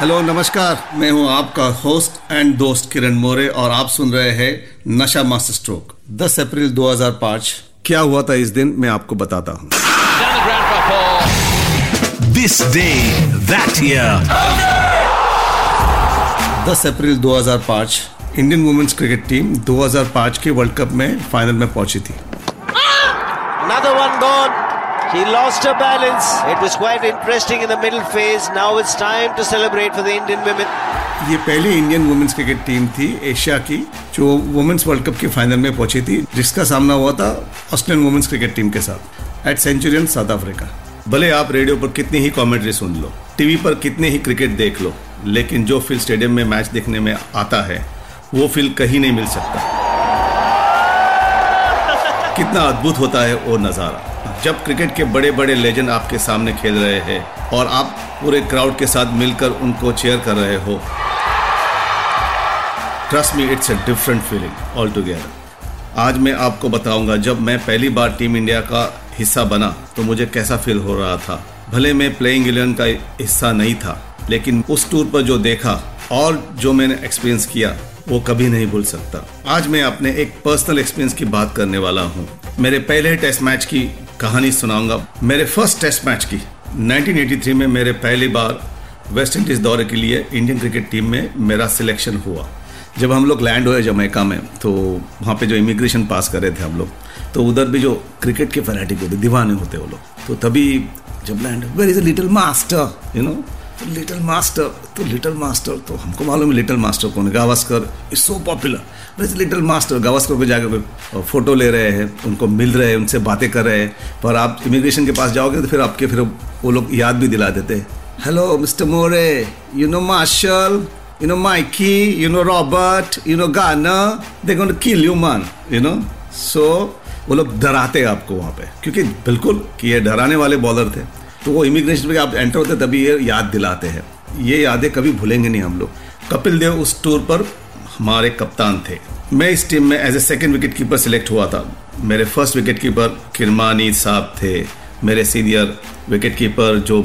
Hello नमस्कार। मैं हूँ आपका होस्ट एंड दोस्त किरण मोरे और आप सुन रहे हैं नशा मास्टर स्ट्रोक 10 अप्रैल 2005 क्या हुआ था इस दिन? मैं आपको बताता हूँ। This day that year 10 April 2005 Indian women's cricket team 2005 के वर्ल्ड कप में फाइनल में पहुँची थी। Another one gone. She lost her balance. It was quite interesting in the middle phase. Now it's time to celebrate for the Indian women. ये पहली Indian women's cricket team थी Asia की, जो women's world cup के final में पहुँची थी, जिसका सामना हुआ था ऑस्ट्रेलियन वुमेन्स क्रिकेट टीम के साथ एट सेंचुरियन साउथ अफ्रीका भले आप रेडियो पर कितनी ही कमेंट्री सुन लो टीवी पर कितने ही क्रिकेट देख लो, लेकिन जो फील स्टेडियम में मैच देखने में आता है, वो फील कहीं नहीं मिल सकता कितना अद्भुत होता है वो नज़ारा जब क्रिकेट के बड़े बड़े लेजेंड आपके सामने खेल रहे हैं और आप पूरे क्राउड के साथ मिलकर उनको चेयर कर रहे हो trust me it's a different feeling all together आज मैं आपको बताऊँगा, जब मैं पहली बार टीम इंडिया का हिस्सा बना तो मुझे कैसा फील हो रहा था। भले मैं प्लेइंग इलेवन का हिस्सा नहीं था, लेकिन उस टूर पर जो देखा और जो मैंने एक्सपीरियंस किया, वो कभी नहीं भूल सकता। आज मैं अपने एक पर्सनल एक्सपीरियंस की बात करने वाला हूँ। मेरे पहले टेस्ट मैच की कहानी सुनाऊँगा। मेरे फ़र्स्ट टेस्ट मैच की 1983 में मेरे पहली बार वेस्ट इंडीज दौरे के लिए इंडियन क्रिकेट टीम में मेरा सिलेक्शन हुआ। जब हम लोग लैंड हुए जमैका में तो वहाँ पे जो इमिग्रेशन पास कर रहे थे हम लोग तो उधर भी जो क्रिकेट के फैनेटिक होते, दीवाने होते वो लोग। तो तभी जब land where is a little master you know तो लिटिल मास्टर तो लिटिल मास्टर तो हमको मालूम है लिटिल मास्टर कौन है? Gavaskar is so popular where little master Gavaskar को जाकर फ़ोटो ले रहे हैं उनको मिल रहे हैं उनसे बातें कर रहे हैं पर आप इमिग्रेशन के पास जाओगे तो फिर आपके फिर वो लोग याद भी दिला देते हैं। Hello mister More you know Marshall you know Mikey, you know Robert, you know Garner, they're going to kill you know. So वो लोग डराते आपको वहाँ पे क्योंकि बिल्कुल कि ये डराने वाले बॉलर थे। तो वो इमिग्रेशन पे आप एंटर होते तभी ये याद दिलाते हैं। ये यादें कभी भूलेंगे नहीं हम लोग। कपिल देव उस टूर पर हमारे कप्तान थे। मैं इस टीम में as a second wicketkeeper select हुआ था। मेरे फ़र्स्ट विकेट कीपर किरमानी साहब थे। मेरे सीनियर विकेट कीपर जो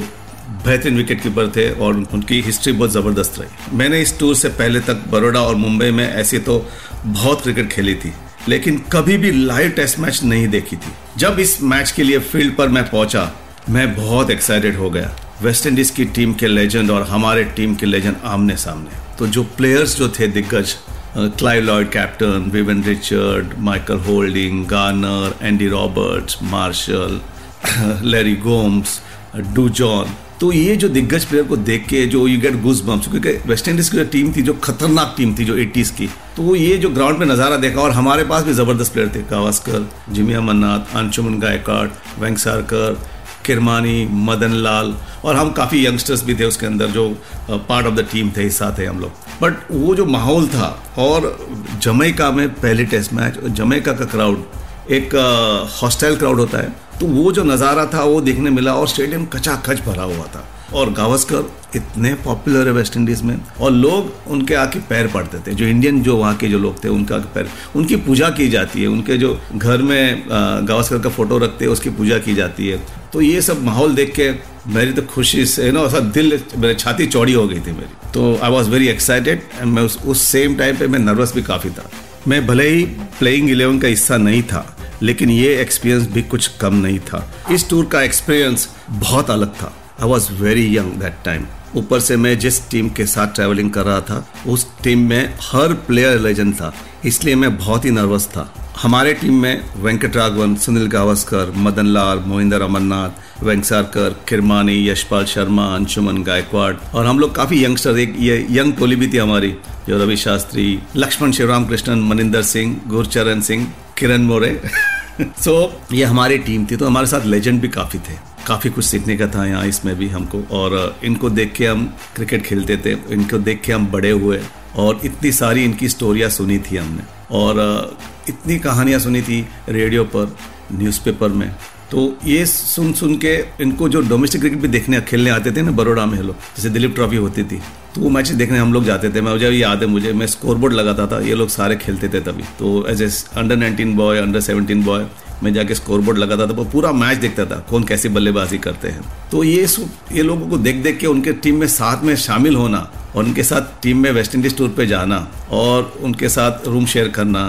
बेहतरीन विकेट कीपर थे और उनकी हिस्ट्री बहुत ज़बरदस्त रही। मैंने इस टूर से पहले तक बड़ोड़ा और मुंबई में ऐसे तो बहुत क्रिकेट खेली थी, लेकिन कभी भी लाइव टेस्ट मैच नहीं देखी थी। जब इस मैच के लिए फ़ील्ड पर मैं पहुँचा मैं बहुत एक्साइटेड हो गया। वेस्ट इंडीज की टीम के लेजेंड और हमारे टीम के लेजेंड आमने सामने तो जो प्लेयर्स जो थे दिग्गज Clive Lloyd captain Vivian Richard Michael Holding Garner Andy Roberts Marshall Larry Gomes Dujon तो ये जो दिग्गज प्लेयर को देख के जो यू गेट गुज बम्स क्योंकि वेस्ट इंडीज की जो टीम थी, जो खतरनाक टीम थी, जो 80s की तो ये जो ग्राउंड पे नज़ारा देखा और हमारे पास भी ज़बरदस्त प्लेयर थे गावस्कर जिमिया मन्नाथ अंशुमन गायकवाड़ वेंकसारकर किरमानी मदन लाल और हम काफ़ी यंगस्टर्स भी थे उसके अंदर जो पार्ट ऑफ़ द टीम थे हिस्सा थे हम लोग। बट वो जो माहौल था और जमैका में पहले टेस्ट मैच और जमैका का क्राउड एक हॉस्टाइल क्राउड होता है तो वो जो नज़ारा था, वो देखने मिला और स्टेडियम कचाखच भरा हुआ था। और गावस्कर इतने पॉपुलर है वेस्ट इंडीज़ में, और लोग उनके आके पैर पड़ते थे। जो इंडियन जो वहाँ के जो लोग थे, उनका पैर, उनकी पूजा की जाती है। उनके जो घर में गावस्कर का फ़ोटो रखते हैं, उसकी पूजा की जाती है। तो ये सब माहौल देख के मेरी तो खुशी से ना, ऐसा दिल, मेरी छाती चौड़ी हो गई थी मेरी। तो I was very excited and मैं उस उस सेम टाइम पे मैं नर्वस भी काफ़ी था। मैं भले ही प्लेइंग इलेवन का हिस्सा नहीं था, लेकिन ये एक्सपीरियंस भी कुछ कम नहीं था। इस टूर का एक्सपीरियंस बहुत अलग था। I was very young that time ऊपर से मैं जिस टीम के साथ ट्रैवलिंग कर रहा था उस टीम में हर प्लेयर लेजेंड था इसलिए मैं बहुत ही नर्वस था। हमारे टीम में वेंकट राघवन सुनील गावस्कर मदन लाल मोहिंदर अमरनाथ वेंकसारकर किरमानी यशपाल शर्मा अंशुमन गायकवाड़ और हम लोग काफ़ी यंगस्टर एक ये यंग टोली भी थी हमारी जो रवि शास्त्री लक्ष्मण शिवराम कृष्णन मनिंदर सिंह गुरचरण सिंह किरण मोरे। सो so, ये हमारी टीम थी तो हमारे साथ लेजेंड भी काफ़ी थे। काफ़ी कुछ सीखने का था यहाँ इसमें भी हमको। और इनको देख के हम क्रिकेट खेलते थे, इनको देख के हम बड़े हुए और इतनी सारी इनकी स्टोरियाँ सुनी थी हमने। और इतनी कहानियाँ सुनी थी रेडियो पर, न्यूज़पेपर में। तो ये सुन सुन के इनको जो डोमेस्टिक क्रिकेट भी देखने, खेलने आते थे ना बड़ोड़ा में हेलो, जैसे दिलीप ट्रॉफी होती थी तो वो मैच देखने हम लोग जाते थे। मैं मुझे याद है मुझे, मैं स्कोर बोर्ड लगाता था, ये लोग सारे खेलते थे तभी। तो as a under nineteen boy under seventeen boy मैं जाके स्कोर बोर्ड लगाता था वो पूरा मैच देखता था, कौन कैसी बल्लेबाजी करते हैं। तो ये ये लोगों को देख देख के उनके टीम में साथ में शामिल होना और उनके साथ टीम में वेस्ट इंडीज टूर पे जाना और उनके साथ रूम शेयर करना,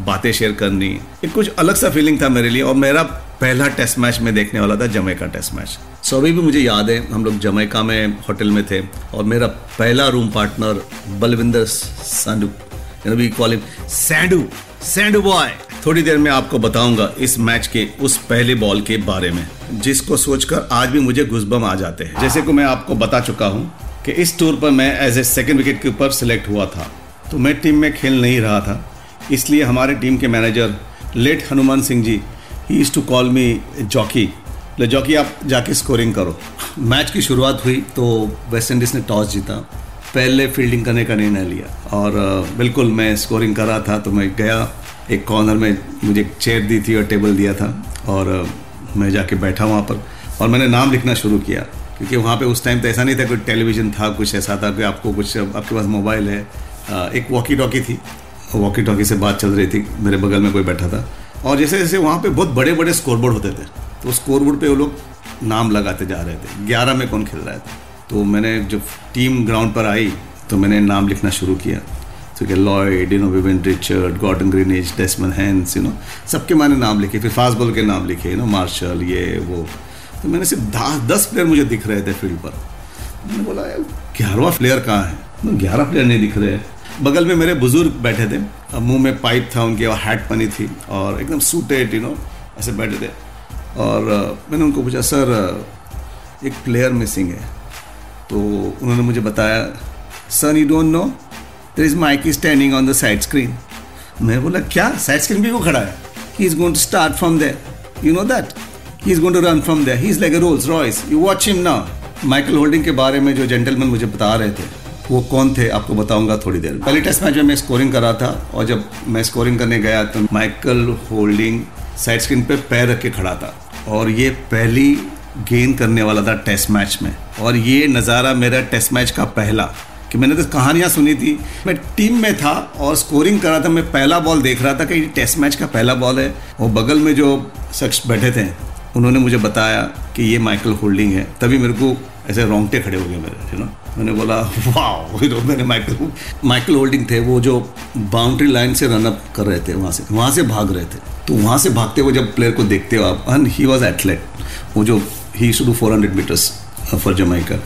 बातें शेयर करनी, एक कुछ अलग सा फीलिंग था मेरे लिए और मेरा पहला टेस्ट मैच में देखने वाला था जमैका टेस्ट मैच सो अभी भी मुझे याद है, हम लोग जमैका में होटल में थे और मेरा पहला रूम पार्टनर बलविंदर सांडू वी सैंडू सैंडू बॉय थोड़ी देर में आपको बताऊँगा इस मैच के उस पहले बॉल के बारे में, जिसको सोचकर आज भी मुझे घुसबम आ जाते हैं। जैसे कि मैं आपको बता चुका हूँ कि इस टूर पर मैं एज ए सेकेंड विकेट के ऊपर सिलेक्ट हुआ था। तो मैं टीम में खेल नहीं रहा था, इसलिए हमारे टीम के manager late Hanuman Singh ji he is to call me Jockey ले जॉकी आप जाके स्कोरिंग करो। मैच की शुरुआत हुई तो वेस्ट इंडीज़ ने टॉस जीता। पहले फील्डिंग करने का निर्णय लिया और, बिल्कुल मैं स्कोरिंग कर रहा था तो मैं गया। एक कॉर्नर में मुझे एक चेयर दी थी और टेबल दिया था और मैं जाके बैठा वहाँ पर और मैंने नाम लिखना शुरू किया क्योंकि वहाँ पे उस टाइम तो ऐसा नहीं था कोई टेलीविज़न था, कुछ ऐसा था कि आपको कुछ आपके पास मोबाइल है। एक वॉकी टॉकी थी। वॉकी टॉकी से बात चल रही थी, मेरे बगल में कोई बैठा था। और जैसे जैसे वहाँ पे बहुत बड़े बड़े स्कोरबोर्ड होते थे तो स्कोरबोर्ड पे वो लोग नाम लगाते जा रहे थे। ग्यारह में कौन खेल रहा था तो मैंने जब टीम ग्राउंड पर आई तो मैंने नाम लिखना शुरू किया। तो क्या Lloyd you know Vivian Richard Gordon Greenidge Desmond Haynes you know सबके मैंने नाम लिखे, फिर फास्ट बॉल के नाम लिखे यू नो मार्शल ये, वो। तो मैंने सिर्फ़ दस प्लेयर मुझे दिख रहे थे फ़ील्ड पर। मैंने बोला, यार, ग्यारहवा प्लेयर कहाँ है? ग्यारह प्लेयर नहीं दिख रहे बगल में मेरे बुज़ुर्ग बैठे थे। मुँह में पाइप था, उनके और हैट पनी थी और एकदम सूटेड यू नो ऐसे बैठे थे। और मैंने उनको पूछा, सर एक प्लेयर मिसिंग है। तो उन्होंने मुझे बताया, sir you don't know there is Mike is standing on the side screen मैं बोला, क्या? साइड स्क्रीन भी वो खड़ा है? He is going to start from there you know that he is going to run from there he is like a Rolls Royce you watch him now Michael Holding के बारे में जो gentleman मुझे बता रहे थे, वो कौन थे? आपको बताऊँगा थोड़ी देर पहले टेस्ट मैच में मैं स्कोरिंग कर रहा था और जब मैं स्कोरिंग करने गया तो माइकल होल्डिंग साइड स्क्रीन पे पैर रख के खड़ा था। और ये पहली गेंद करने वाला था टेस्ट मैच में। और ये नज़ारा मेरा टेस्ट मैच का पहला। कि मैंने तो कहानियाँ सुनी थी। मैं टीम में था और स्कोरिंग कर रहा था। मैं पहला बॉल देख रहा था कि टेस्ट मैच का पहला बॉल है। और बगल में जो शख्स बैठे थे, उन्होंने मुझे बताया कि ये माइकल होल्डिंग है। तभी मेरे को ऐसे रोंगटे खड़े हो गए मेरे यू नो मैंने बोला वाह नो मैंने माइकल माइकल होल्डिंग थे, वो जो बाउंड्री लाइन से रनअप कर रहे थे, वहाँ से वहाँ से भाग रहे थे। तो वहाँ से भागते हुए जब प्लेयर को देखते हो आप एंड ही वॉज़ एथलेट वो जो he should four hundred metres for Jamaica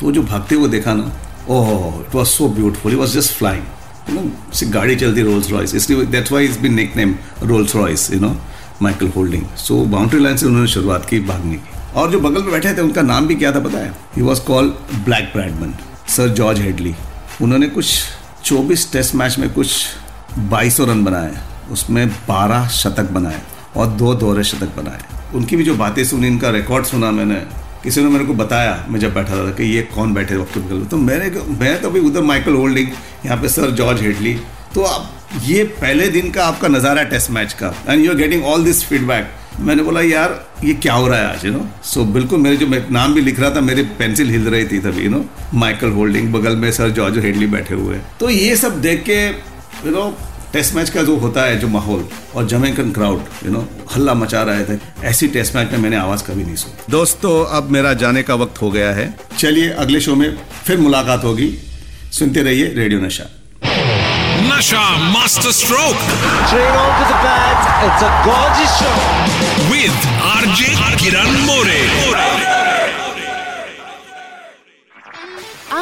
तो जो भागते हुए देखा ना ओह it was so beautiful he was just flying you know गाड़ी चलती रोल्स रॉयस इसलिए that's why is been nickname Rolls Royce you know Michael Holding so boundary line से उन्होंने शुरुआत की भागने की और जो बगल में बैठे थे उनका नाम भी क्या था पता है he was called Black Bradman sir George Headley उन्होंने कुछ 24 टेस्ट मैच में कुछ 2200 रन बनाए उसमें 12 शतक बनाए और दो दोहरे शतक बनाए उनकी भी जो बातें सुनी इनका रिकॉर्ड सुना मैंने किसी ने मेरे को बताया, मैं जब बैठा था कि ये कौन बैठे वक्त तो मैंने मैं तो अभी उधर माइकल होल्डिंग यहाँ पे सर जॉर्ज हेडली तो आप, ये पहले दिन का आपका नज़ारा है टेस्ट मैच का and you are getting all this feedback मैंने बोला, यार, ये क्या हो रहा है आज यू नो सो बिल्कुल मेरे जो, मैं, नाम भी लिख रहा था, मेरी पेंसिल हिल रही थी तभी यू नो माइकल होल्डिंग बगल में सर जॉर्ज हेडली बैठे हुए तो ये सब देख के यू नो टेस्ट मैच का जो होता है जो माहौल और जमैकन क्राउड यू नो हल्ला मचा रहे थे ऐसी टेस्ट मैच में मैंने आवाज़ कभी नहीं सुनी दोस्तों अब मेरा जाने का वक्त हो गया है चलिए अगले शो में फिर मुलाकात होगी सुनते रहिए रेडियो नशा Nasha Master Stroke. Straight on to the bat. It's a gorgeous shot. With RJ Kiran More.